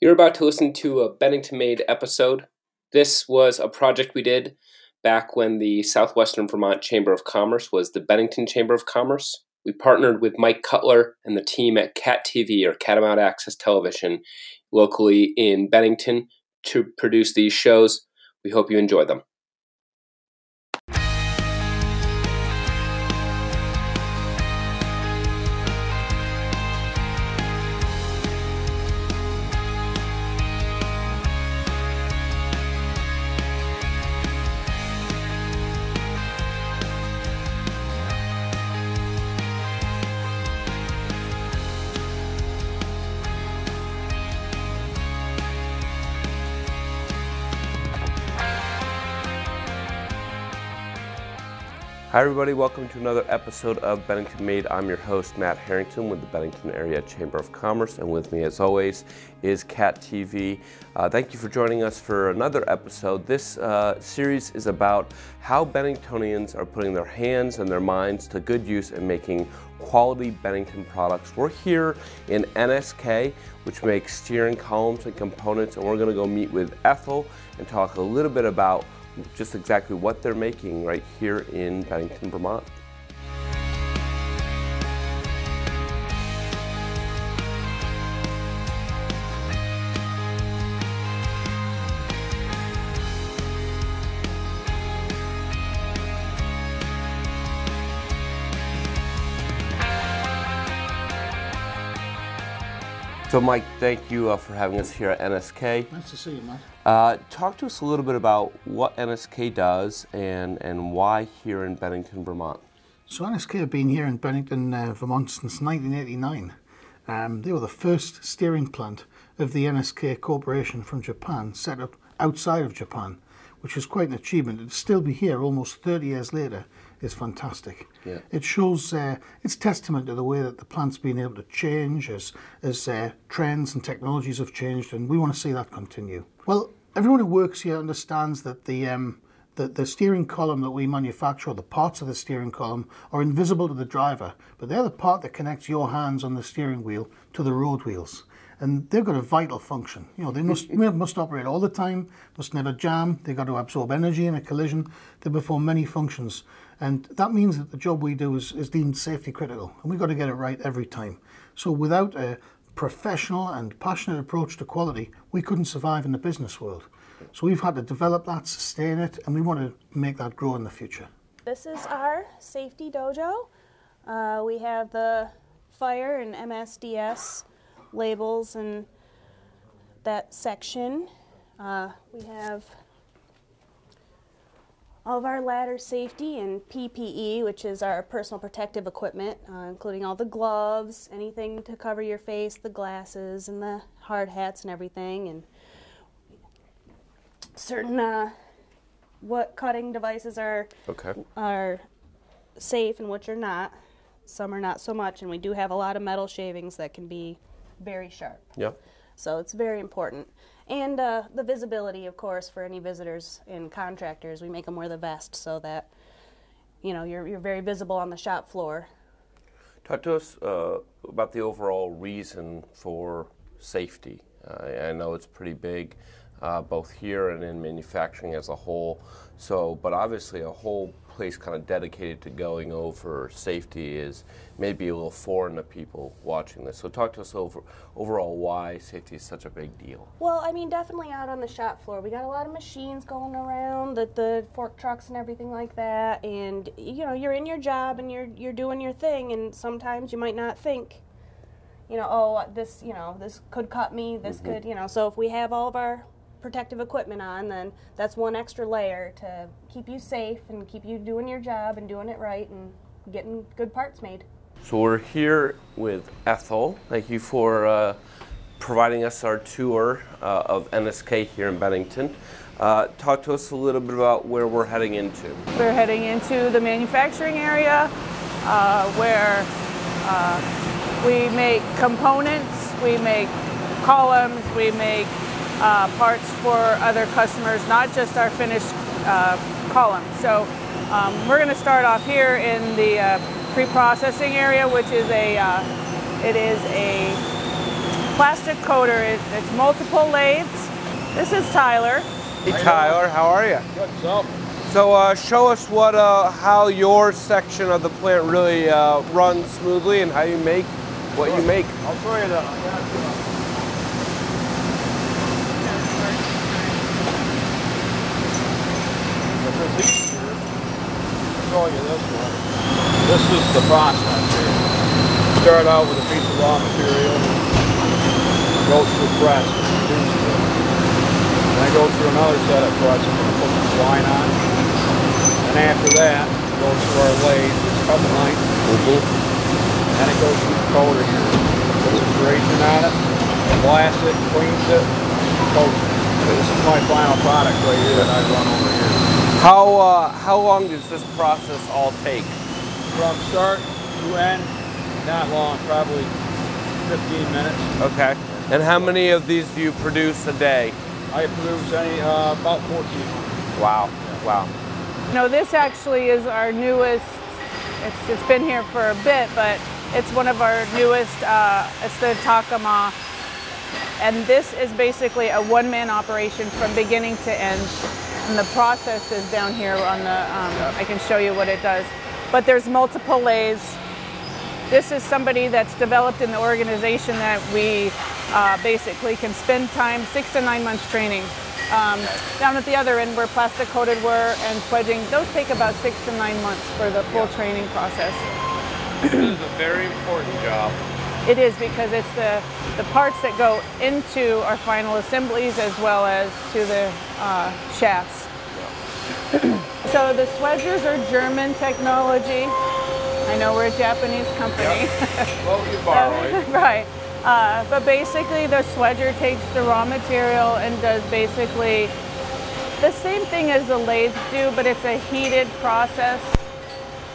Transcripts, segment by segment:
You're about to listen to a Bennington Made episode. This was a project we did back when the Southwestern Vermont Chamber of Commerce was the Bennington Chamber of Commerce. We partnered with Mike Cutler and the team at CAT TV or Catamount Access Television locally in Bennington to produce these shows. We hope you enjoy them. Hi, everybody. Welcome to another episode of Bennington Made. I'm your host, Matt Harrington, with the Bennington Area Chamber of Commerce. And with me, as always, is CAT TV. Uh, thank you for joining us for another episode. This uh, series is about how Benningtonians are putting their hands and their minds to good use in making quality Bennington products. We're here in NSK, which makes steering columns and components, and we're going to go meet with Ethel and talk a little bit about just exactly what they're making right here in Bennington, Vermont. So, Mike, thank you uh, for having us here at NSK. Nice to see you, Mike. Uh, talk to us a little bit about what NSK does and, and why here in Bennington, Vermont. So, NSK have been here in Bennington, uh, Vermont since 1989. Um, they were the first steering plant of the NSK Corporation from Japan, set up outside of Japan, which is quite an achievement. To still be here almost 30 years later is fantastic. Yeah. It shows uh, it's testament to the way that the plant's been able to change as as uh, trends and technologies have changed, and we want to see that continue. Well, everyone who works here understands that the um, the, the steering column that we manufacture, the parts of the steering column, are invisible to the driver, but they're the part that connects your hands on the steering wheel to the road wheels and they've got a vital function. You know, they must must operate all the time, must never jam. They've got to absorb energy in a collision. They perform many functions, and that means that the job we do is, is deemed safety critical, and we've got to get it right every time. So without a professional and passionate approach to quality, we couldn't survive in the business world. So we've had to develop that, sustain it, and we want to make that grow in the future. This is our safety dojo. Uh, we have the fire and MSDS labels and that section. Uh, we have all of our ladder safety and PPE, which is our personal protective equipment, uh, including all the gloves, anything to cover your face, the glasses, and the hard hats and everything, and certain uh, what cutting devices are Okay. are safe and which are not. Some are not so much, and we do have a lot of metal shavings that can be very sharp. Yep. So it's very important. And uh, the visibility, of course, for any visitors and contractors. We make them wear the vest so that, you know, you're, you're very visible on the shop floor. Talk to us uh, about the overall reason for safety. Uh, I know it's pretty big, uh, both here and in manufacturing as a whole. So, but obviously, a whole place kind of dedicated to going over safety is maybe a little foreign to people watching this. So, talk to us over overall why safety is such a big deal. Well, I mean, definitely out on the shop floor. We got a lot of machines going around, the, the fork trucks and everything like that. And, you know, you're in your job and you're, you're doing your thing, and sometimes you might not think, you know, oh, this, you know, this could cut me, this mm-hmm. could, you know. So if we have all of our protective equipment on, then that's one extra layer to keep you safe and keep you doing your job and doing it right and getting good parts made. So we're here with Ethel. Thank you for uh, providing us our tour uh, of NSK here in Bennington. Uh, talk to us a little bit about where we're heading into. We're heading into the manufacturing area uh, where uh, we make components, we make columns, we make uh, parts for other customers, not just our finished uh, columns. So um, we're going to start off here in the uh, pre-processing area, which is a uh, it is a plastic coater. It, it's multiple lathes. This is Tyler. Hey Tyler, how are you? Good, so So uh, show us what, uh, how your section of the plant really uh, runs smoothly and how you make what you make. I'll show you that. I got, If it's easier, I'll show you this one. This is the process here. Start out with a piece of raw material, goes through the press, produces it. Then goes through another set of press, and put some twine on. And after that, it goes through our lathe, it's cut the knife, mm-hmm. and it goes through the coater here. Puts a duration on it, blasts it, cleans it, coats it. This is my final product right here that I run over here. How, uh, how long does this process all take? From start to end, not long, probably 15 minutes. Okay. And how many of these do you produce a day? I produce any, uh, about 1400. Wow, wow. No, this actually is our newest. It's, it's been here for a bit, but it's one of our newest. Uh, it's the Takama, and this is basically a one-man operation from beginning to end. And the process is down here on the. Um, I can show you what it does, but there's multiple lays. This is somebody that's developed in the organization that we uh, basically can spend time, six to nine months training. Um, down at the other end where plastic coated were and sledging, those take about six to nine months for the full training process. This is a very important job. It is because it's the, the parts that go into our final assemblies as well as to the uh, shafts. so the Swedgers are German technology. I know we're a Japanese company. Well, you borrowing. right. Uh, but basically, the swedger takes the raw material and does basically the same thing as the lathes do, but it's a heated process.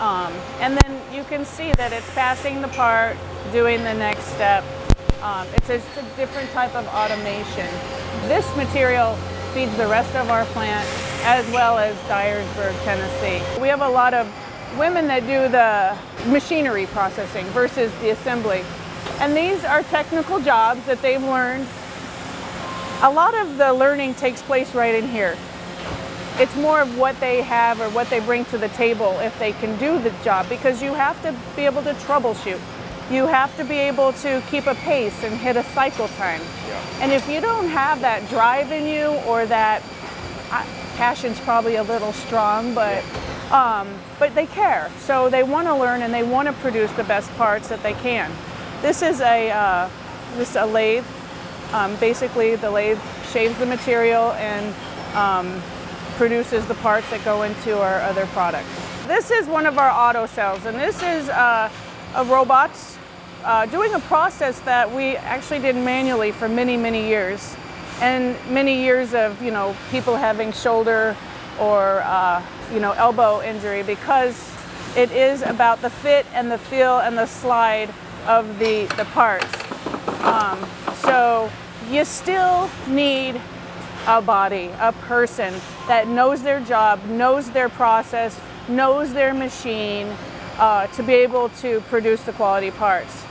Um, and then you can see that it's passing the part, doing the next step. Um, it's it's a different type of automation. This material feeds the rest of our plant as well as Dyersburg, Tennessee. We have a lot of women that do the machinery processing versus the assembly. And these are technical jobs that they've learned. A lot of the learning takes place right in here. It's more of what they have or what they bring to the table if they can do the job because you have to be able to troubleshoot. You have to be able to keep a pace and hit a cycle time. And if you don't have that drive in you or that uh, passion's probably a little strong, but um, but they care. So they want to learn and they want to produce the best parts that they can. This is a uh, this is a lathe. Um, basically, the lathe shaves the material and um, produces the parts that go into our other products. This is one of our auto cells, and this is uh, a robot uh, doing a process that we actually did manually for many, many years, and many years of you know people having shoulder or uh, you know elbow injury because it is about the fit and the feel and the slide of the the parts. Um, so you still need a body, a person that knows their job, knows their process, knows their machine uh, to be able to produce the quality parts.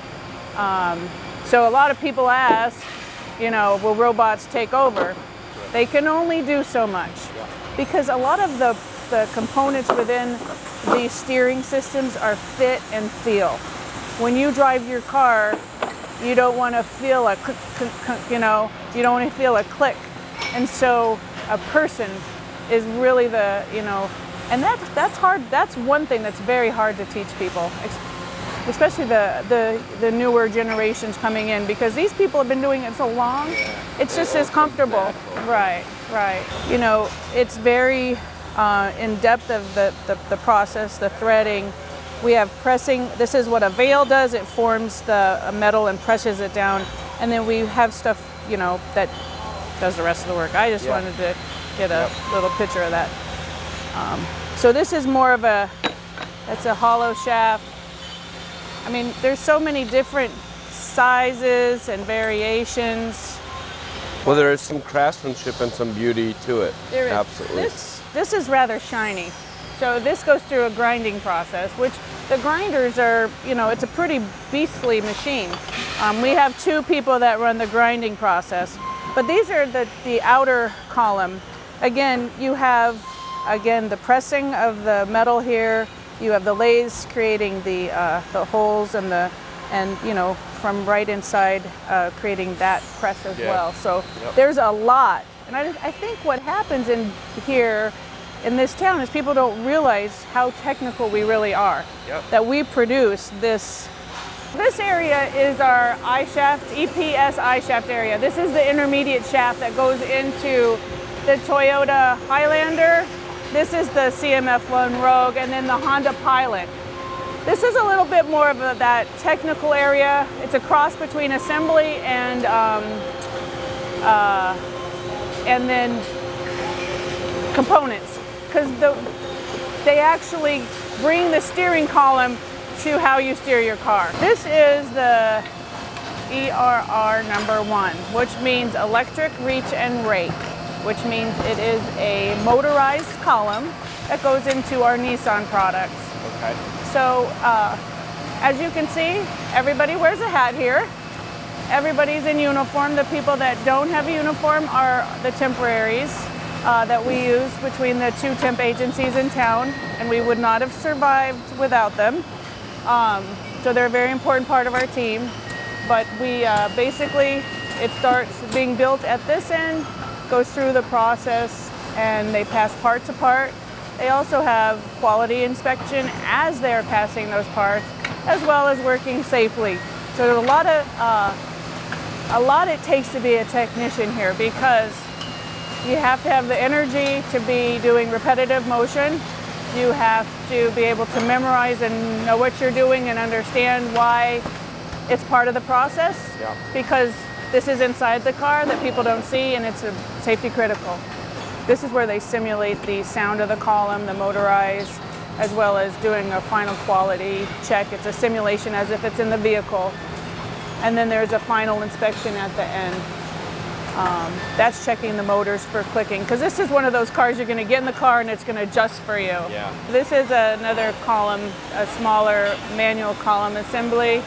Um, so a lot of people ask, you know, will robots take over? They can only do so much because a lot of the, the components within these steering systems are fit and feel. When you drive your car, you don't want to feel a click, click, click, you know, you don't want to feel a click. And so a person is really the, you know, and that's, that's hard, that's one thing that's very hard to teach people, especially the, the, the newer generations coming in because these people have been doing it so long, it's just as comfortable. Right, right. You know, it's very uh, in depth of the, the, the process, the threading. We have pressing, this is what a veil does, it forms the metal and presses it down. And then we have stuff, you know, that does the rest of the work. I just Yeah. wanted to get a little picture of that. Um, so this is more of a, it's a hollow shaft. I mean, there's so many different sizes and variations. Well, there is some craftsmanship and some beauty to it. There is. Absolutely. This, this is rather shiny. So this goes through a grinding process, which the grinders are, you know, it's a pretty beastly machine. Um, we have two people that run the grinding process, but these are the, the outer column. Again, you have, again, the pressing of the metal here. You have the lathes creating the, uh, the holes and the, and you know, from right inside, uh, creating that press as Yeah. well. So Yep. there's a lot. And I, I think what happens in here in this town is people don't realize how technical we really are. Yep. That we produce this. This area is our I shaft, EPS I shaft area. This is the intermediate shaft that goes into the Toyota Highlander. This is the CMF1 Rogue and then the Honda Pilot. This is a little bit more of a, that technical area. It's a cross between assembly and um, uh, and then components because the, they actually bring the steering column to how you steer your car. This is the ERR number one, which means electric reach and rake, which means it is a motorized column that goes into our Nissan products. Okay. So, uh, as you can see, everybody wears a hat here. Everybody's in uniform. The people that don't have a uniform are the temporaries uh, that we use between the two temp agencies in town, and we would not have survived without them. Um, so they're a very important part of our team. But we uh, basically, it starts being built at this end, goes through the process, and they pass parts apart. They also have quality inspection as they're passing those parts, as well as working safely. So there's a lot of uh, a lot it takes to be a technician here because you have to have the energy to be doing repetitive motion. You have to be able to memorize and know what you're doing and understand why it's part of the process Yeah. because this is inside the car that people don't see and it's a safety critical. This is where they simulate the sound of the column, the motorized, as well as doing a final quality check. It's a simulation as if it's in the vehicle. And then there's a final inspection at the end. Um, that's checking the motors for clicking because this is one of those cars you're going to get in the car and it's going to adjust for you. Yeah. This is another column, a smaller manual column assembly.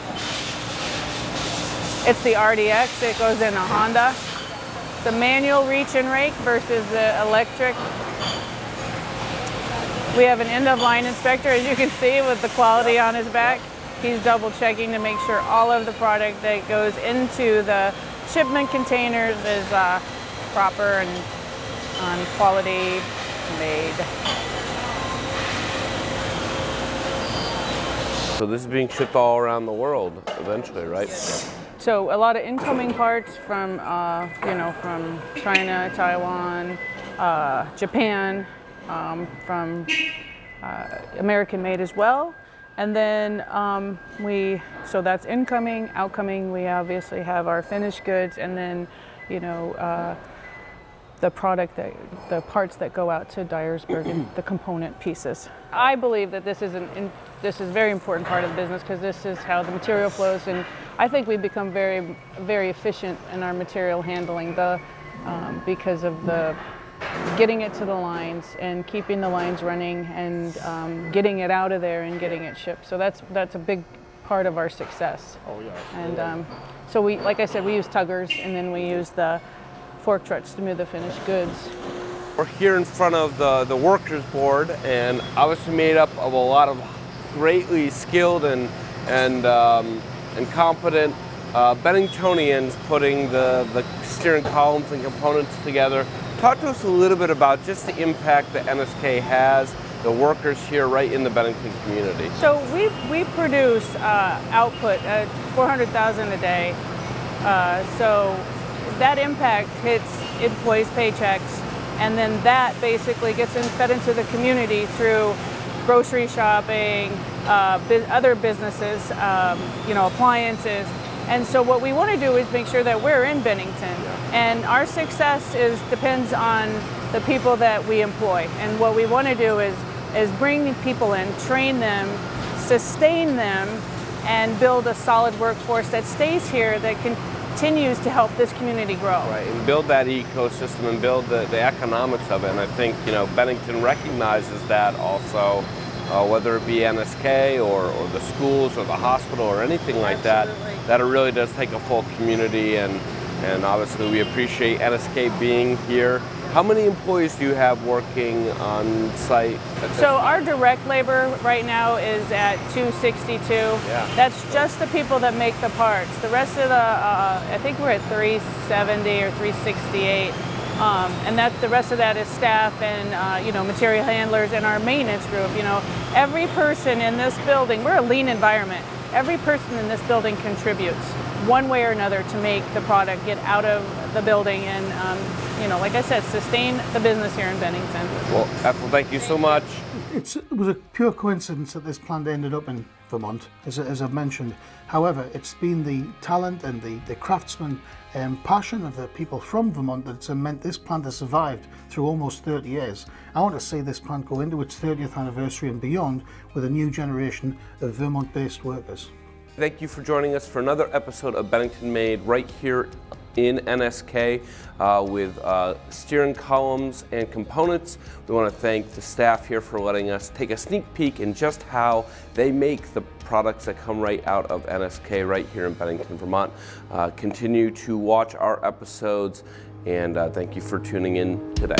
It's the RDX. It goes in a Honda. The manual reach and rake versus the electric. We have an end of line inspector, as you can see, with the quality on his back. He's double checking to make sure all of the product that goes into the shipment containers is uh, proper and on quality made. So this is being shipped all around the world eventually, right? So a lot of incoming parts from, uh, you know, from China, Taiwan, uh, Japan, um, from uh, American made as well. And then um, we, so that's incoming, outcoming. We obviously have our finished goods, and then, you know, uh, the product that the parts that go out to Dyersburg and the component pieces. I believe that this is an in, this is a very important part of the business because this is how the material flows, and I think we've become very very efficient in our material handling. The um, because of the getting it to the lines and keeping the lines running and um, getting it out of there and getting it shipped. So that's that's a big part of our success. Oh, yes. And um, so we, like I said, we use tuggers and then we use the fork trucks to move the finished goods. We're here in front of the, the workers board and obviously made up of a lot of greatly skilled and, and, um, and competent uh, Benningtonians putting the, the steering columns and components together. Talk to us a little bit about just the impact that NSK has, the workers here right in the Bennington community. So we, we produce uh, output at 400,000 a day. Uh, so that impact hits employees' paychecks, and then that basically gets fed into the community through grocery shopping, uh, other businesses, um, you know, appliances. And so what we want to do is make sure that we're in Bennington, and our success is depends on the people that we employ. And what we want to do is is bring people in, train them, sustain them, and build a solid workforce that stays here that can continues to help this community grow. Right, and build that ecosystem and build the, the economics of it. And I think, you know, Bennington recognizes that also, uh, whether it be NSK or, or the schools or the hospital or anything like Absolutely. that, that it really does take a full community. And, and obviously, we appreciate NSK being here. How many employees do you have working on site? So our direct labor right now is at 262. Yeah. That's just the people that make the parts. The rest of the, uh, I think we're at 370 or 368. Um, and that the rest of that is staff and uh, you know material handlers and our maintenance group. You know, every person in this building, we're a lean environment. Every person in this building contributes one way or another to make the product get out of the building and um, you know, like I said, sustain the business here in Bennington. Well, Ethel, thank you so much. It's, it was a pure coincidence that this plant ended up in Vermont, as, as I've mentioned. However, it's been the talent and the, the craftsman and passion of the people from Vermont that's meant this plant has survived through almost 30 years. I want to see this plant go into its 30th anniversary and beyond with a new generation of Vermont-based workers. Thank you for joining us for another episode of Bennington Made right here in NSK uh, with uh, steering columns and components. We want to thank the staff here for letting us take a sneak peek in just how they make the products that come right out of NSK right here in Bennington, Vermont. Uh, continue to watch our episodes and uh, thank you for tuning in today.